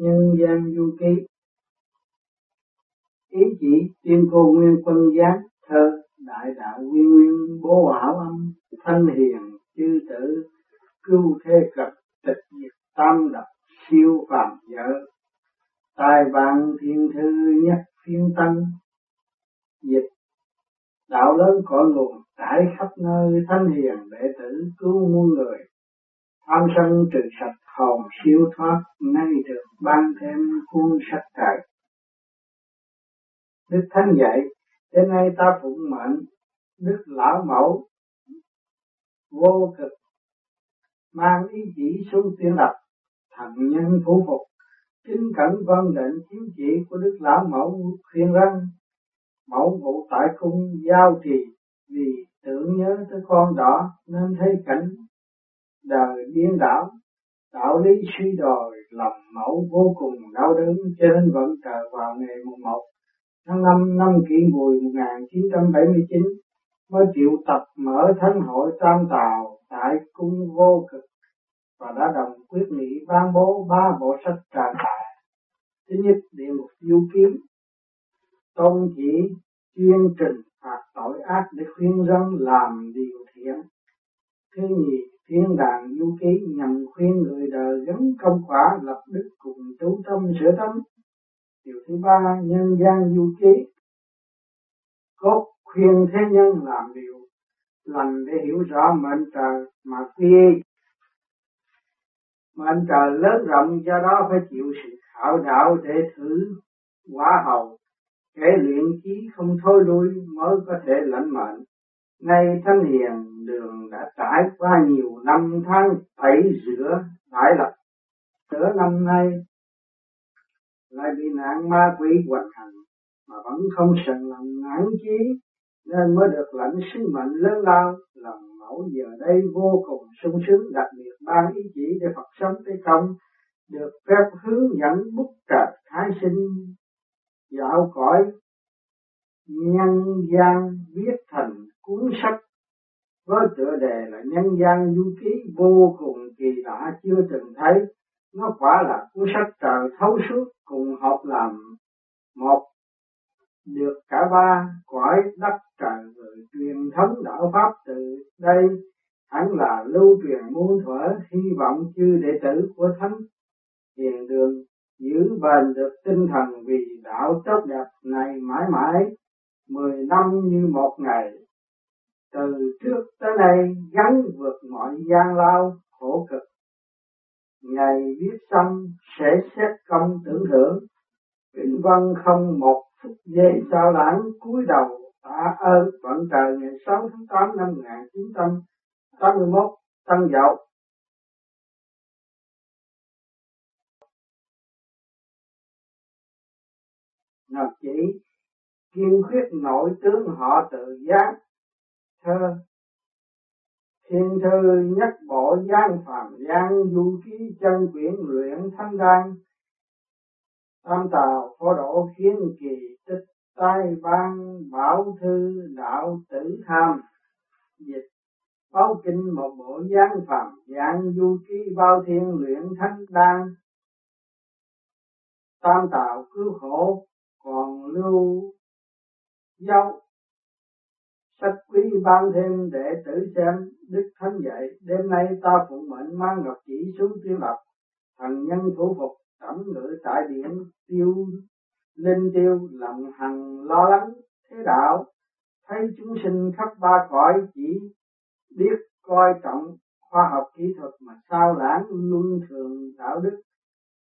nhân gian du ký. Ý chỉ tiên cô nguyên quân giác thơ, đại đạo nguyên nguyên, bố hảo âm, thanh hiền, chư tử, cứu thế cực tịch diệt, tam độc siêu phàm vợ. Tài vạn thiên thư nhất phiên tân dịch. Đạo lớn cõi nguồn, trải khắp nơi thanh hiền đệ tử cứu muôn người âm sân trừ sạch hồn siêu thoát, nay được ban thêm khuôn sắc trời đức thánh dạy, đến nay ta phụng mệnh, đức lão mẫu vô cực, mang ý chỉ xuống tiên lập thần nhân phủ phục, kính cẩn vân định chiếu chỉ của đức lão mẫu khuyên răng, mẫu vụ tại cung giao trì, vì tưởng nhớ tới con đỏ nên thấy cảnh đời điên đảo, đạo lý suy đồi lầm mẫu vô cùng đau đớn, cho nên vẫn chờ vào ngày mùng một tháng năm năm kỷ mùi 1979 mới triệu tập mở thánh hội tam tào tại cung vô cực và đã đồng quyết nghị ban bố ba bộ sách tràn đại thứ nhất, địa mục du kiếm tôn chỉ chuyên trình phạt tội ác để khuyên dân làm điều thiện. Thứ nhì thiên đàng du ký nhằm khuyên người đời gắn công quả lập đức cùng chú tâm sửa tâm. Điều thứ ba, nhân gian du ký. Cốt khuyên thế nhân làm điều lành để hiểu rõ mệnh trời mà quy mệnh trời lớn rộng, do đó phải chịu sự khảo đạo để thử quả hầu. Kẻ luyện chí không thôi lui mới có thể lãnh mệnh. Nay thanh hiền đường đã trải qua nhiều năm tháng tẩy rửa đại lập. Nửa năm nay, lại bị nạn ma quỷ hoành hành mà vẫn không sần lòng nản chí, nên mới được lãnh sứ mệnh lớn lao. Lòng mẫu giờ đây vô cùng sung sướng, đặc biệt ban ý chỉ để Phật sống tới không được phép hướng dẫn bút trạch thái sinh, dạo cõi nhân gian viết thành cuốn sách với tựa đề là nhân gian du ký vô cùng kỳ lạ chưa từng thấy. Nó quả là cuốn sách trời thấu suốt cùng hợp làm một được cả ba cõi đất trời người truyền thống đạo pháp từ đây. Hẳn là lưu truyền muôn thuở hy vọng chư đệ tử của thánh hiền đường giữ bền được tinh thần vì đạo tốt đẹp này mãi mãi. Mười năm như một ngày từ trước tới nay gắn vượt mọi gian lao khổ cực. Ngày viết xong sẽ xét công tưởng thưởng. Vĩnh văn không một phút giây sao lãng cúi đầu tạ ơn vận trời ngày 6 tháng 8 năm 1981 Tân Dậu. Ngọc chỉ kiên quyết nội tướng họ tự giác thơ. Thiên thư nhắc bộ gian phàm gian, du ký chân quyển luyện thanh đan. Tam tào phó độ khiến kỳ tích tai ban bảo thư đạo tử tham. Dịch báo kinh một bộ gian phàm gian, du ký bao thiên luyện thanh đan. Tam tào cứu khổ, còn lưu dấu sách quý ban thêm để tử xem đức thánh dạy, đêm nay ta phụ mệnh mang ngọc chỉ xuống tiên lập, thần nhân thủ phục cẩm ngự tại điển tiêu, linh tiêu, lòng hằng lo lắng thế đạo. Thấy chúng sinh khắp ba cõi chỉ biết coi trọng khoa học kỹ thuật mà sao lãng luân thường đạo đức.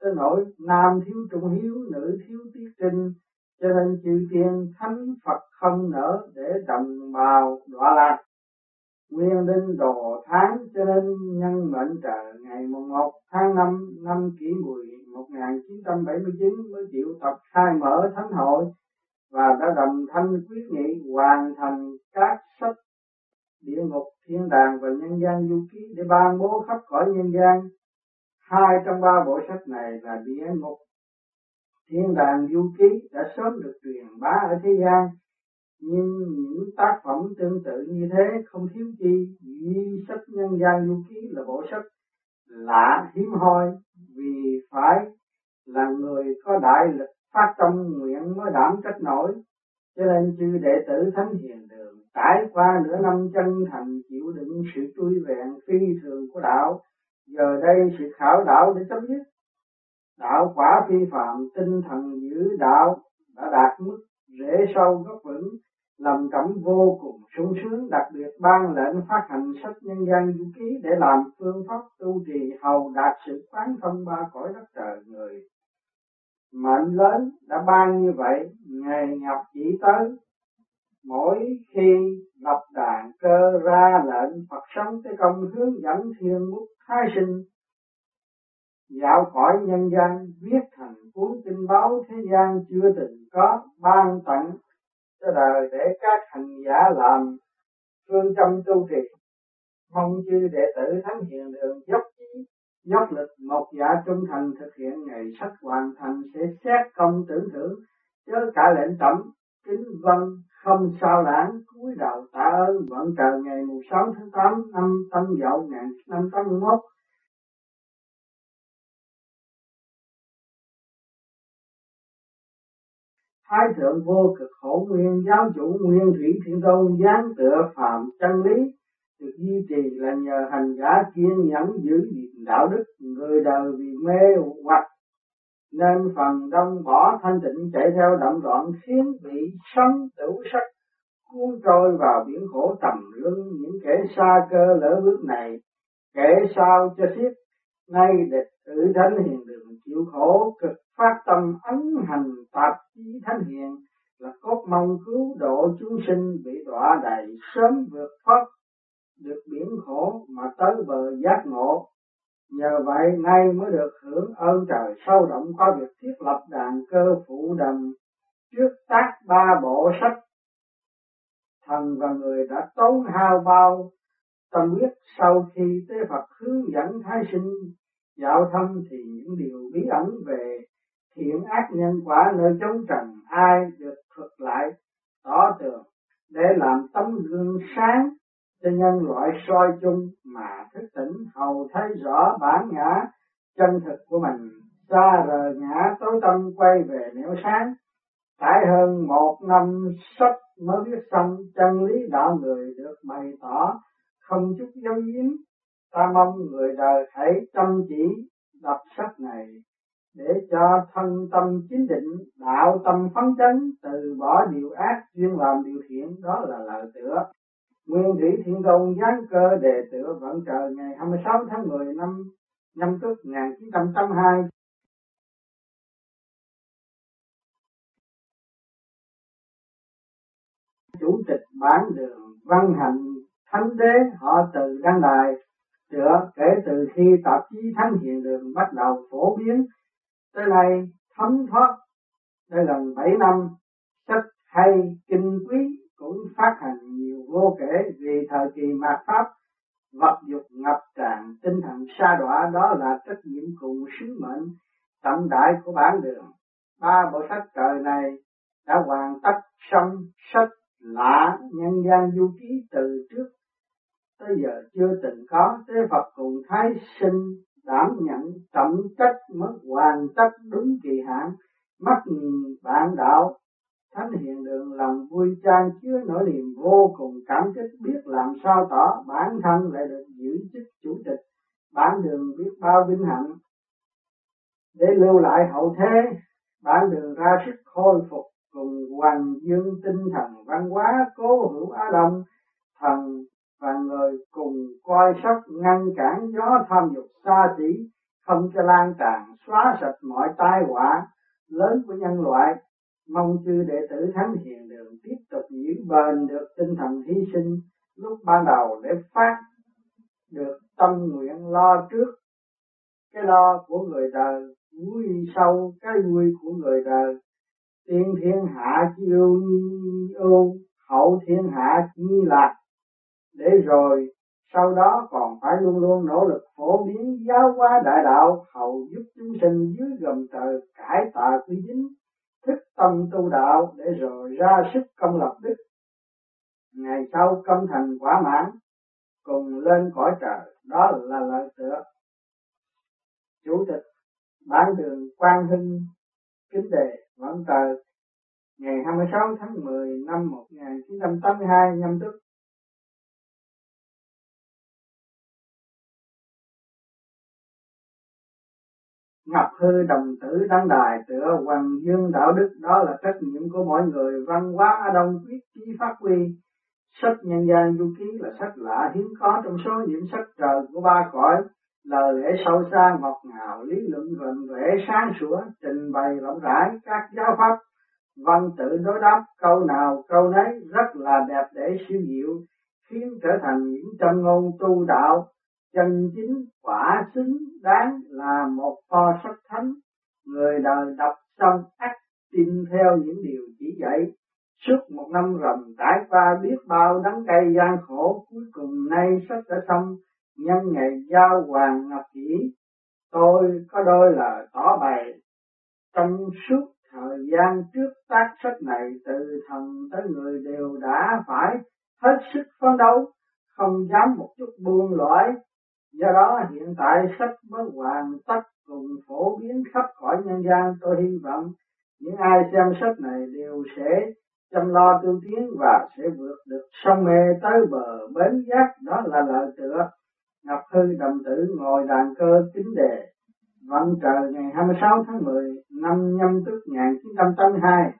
Tới nỗi nam thiếu trung hiếu, nữ thiếu tiết trinh cho nên chư tiên thánh Phật không nỡ để đồng bào đọa lạc. Nguyên linh đồ tháng cho nên nhân mệnh trời ngày mùng 1 tháng 5 năm kỷ mùi 1979 mới chịu tập khai mở thánh hội và đã đồng thanh quyết nghị hoàn thành các sách địa ngục thiên đàng và nhân gian du ký để ban bố khắp cõi nhân gian. Hai trong ba bộ sách này là địa ngục thiên đàng du ký đã sớm được truyền bá ở thế gian nhưng những tác phẩm tương tự như thế không thiếu chi. Duy sách nhân gian du ký là bộ sách lạ, hiếm hoi, vì phải là người có đại lực phát tâm, nguyện mới đảm trách nổi. Cho nên chư đệ tử thánh hiền đường trải qua nửa năm chân thành chịu đựng sự truy vẹn phi thường của đạo, giờ đây sự khảo đạo để chấm dứt. Đạo quả phi phạm tinh thần giữ đạo đã đạt mức rễ sâu gốc vững lòng cảm vô cùng sung sướng, đặc biệt ban lệnh phát hành sách nhân gian du ký để làm phương pháp tu trì hầu đạt sự quán thông ba cõi đất trời người. Mệnh lớn đã ban như vậy, ngày nhập chỉ tới. Mỗi khi lập đàn cơ ra lệnh, Phật sống tới công hướng dẫn thiên bút thái sinh. Dạo khỏi nhân gian viết thành cuốn tin báo thế gian chưa từng có, ban tặng cho đời để các hành giả làm phương châm tu trì. Mong chư đệ tử thánh hiền đường dốc chí, dốc lực một giả trung thành thực hiện ngày sách hoàn thành sẽ xét công tưởng thưởng. Chớ cả lệnh trẫm kính vân, không sao lãng, cúi đầu tạ ơn vận trời ngày 16 tháng 8 năm Tân Dậu 1581 Thái thượng vô cực khổ nguyên, giáo chủ nguyên thủy thiên tôn, giáng tựa phạm chân lý, được duy trì là nhờ hành giả kiên nhẫn giữ gìn đạo đức người đời vì mê hoặc. Nên phần đông bỏ thanh tịnh chạy theo động đoạn khiến bị sống tử sắc, cuốn trôi vào biển khổ tầm lưng những kẻ xa cơ lỡ bước này, kẻ sao cho xiết nay địch tử thánh hiền đường chịu khổ, cực phát tâm ấn hành tạp chí thánh hiền, là cốt mong cứu độ chúng sinh bị đọa đầy sớm vượt thoát được biển khổ mà tới bờ giác ngộ. Nhờ vậy, nay mới được hưởng ơn trời sâu rộng qua việc thiết lập đàn cơ phụ đầm trước tác ba bộ sách. Thần và người đã tốn hao bao tâm huyết. Sau khi tế Phật hướng dẫn thái sinh, dạo thâm thì những điều bí ẩn về thiện ác nhân quả nơi chống trần, ai được thuật lại tỏ tường để làm tấm gương sáng cho nhân loại soi chung mà thức tỉnh hầu thấy rõ bản ngã chân thực của mình. Xa rời ngã, tối tâm quay về nẻo sáng. Trải hơn một năm sách mới viết xong chân lý đạo người được bày tỏ không chút dấu giếm ta mong người đời hãy chăm chỉ đọc sách này để cho thân tâm chính định, đạo tâm phấn chấn, từ bỏ điều ác chuyên làm điều thiện, đó là lời tựa. Nguyên thủy thiện công giáng cơ đề tựa vẫn chờ ngày 26 tháng 10 năm năm tức 1982 chủ tịch bản đường văn hạnh thánh đế, họ từ đăng đài chữa kể từ khi tạp chí thánh hiện đường bắt đầu phổ biến. Tới nay, thấm thoát đây gần 7 năm, sách hay kinh quý cũng phát hành nhiều vô kể vì thời kỳ mạt pháp, vật dục ngập tràn, tinh thần sa đọa, đó là trách nhiệm cùng sứ mệnh trọng đại của bản đường. Ba bộ sách trời này đã hoàn tất xong, sách lạ nhân gian du ký từ trước tới giờ chưa từng có thế Phật cùng Thái sinh đảm nhận trọng trách mất hoàn tất đúng kỳ hạn. Mắt nhìn bạn đạo, thánh hiện đường lòng vui trang chứa nỗi niềm vô cùng cảm kích. Biết làm sao tỏ, bản thân lại được giữ chức chủ tịch. Bản đường biết bao vinh hạnh. Để lưu lại hậu thế, bản đường ra sức khôi phục cùng hoàng dương tinh thần văn hóa cố hữu á đông. Thần và người cùng coi sóc ngăn cản gió tham dục xa xỉ, không cho lan tràn, xóa sạch mọi tai họa lớn của nhân loại. Mong chư đệ tử thánh hiền đường tiếp tục giữ bền được tinh thần hy sinh lúc ban đầu để phát được tâm nguyện lo trước. Cái lo của người đời vui sâu, cái vui của người đời. Tiên thiên hạ chi ưu ưu, hậu thiên hạ chi lạc để rồi sau đó còn phải luôn luôn nỗ lực phổ biến giáo hóa đại đạo, hầu giúp chúng sinh dưới gầm trời cải tà quy chính, thức tâm tu đạo để rồi ra sức công lập đức. Ngày sau công thành quả mãn, cùng lên cõi trời, đó là lời tựa. Chủ tịch, bản đường Quang Hưng, kính đề vẫn trời ngày 26 tháng 10 năm 1982 nhâm tức. Ngọc hư đồng tử đăng đài, tựa hoàng dương đạo đức. Đó là trách nhiệm của mỗi người. Văn hóa ở đông quyết chí phát huy. Sách nhân gian du ký là sách lạ hiếm có trong số những sách trời của ba cõi. Lời lẽ sâu xa, ngọt ngào, lý luận gần rẽ, sáng sủa, trình bày rộng rãi các giáo pháp. Văn tự đối đáp câu nào câu nấy rất là đẹp để siêu diệu khiến trở thành những trăm ngôn tu đạo chân chính quả xứng đáng là một kho sách thánh. Người đời đọc xong ắt tin theo những điều chỉ dạy. Suốt một năm rằm trải qua biết bao đắng cay gian khổ, cuối cùng nay sách đã xong. Nhân ngày giao hoàng ngọc kỷ, tôi có đôi là tỏ bày. Trong suốt thời gian trước tác sách này, từ thần tới người đều đã phải hết sức phấn đấu, không dám một chút buông lỏi do đó, hiện tại sách mới hoàn tất cùng phổ biến khắp cõi nhân gian, tôi hy vọng những ai xem sách này đều sẽ chăm lo tu tiến và sẽ vượt được sông mê tới bờ bến giác. Đó là lời tựa Ngọc Hư đồng tử ngồi đàn cơ kính đề. Vận trời ngày 26 tháng 10 năm nhâm tức 1982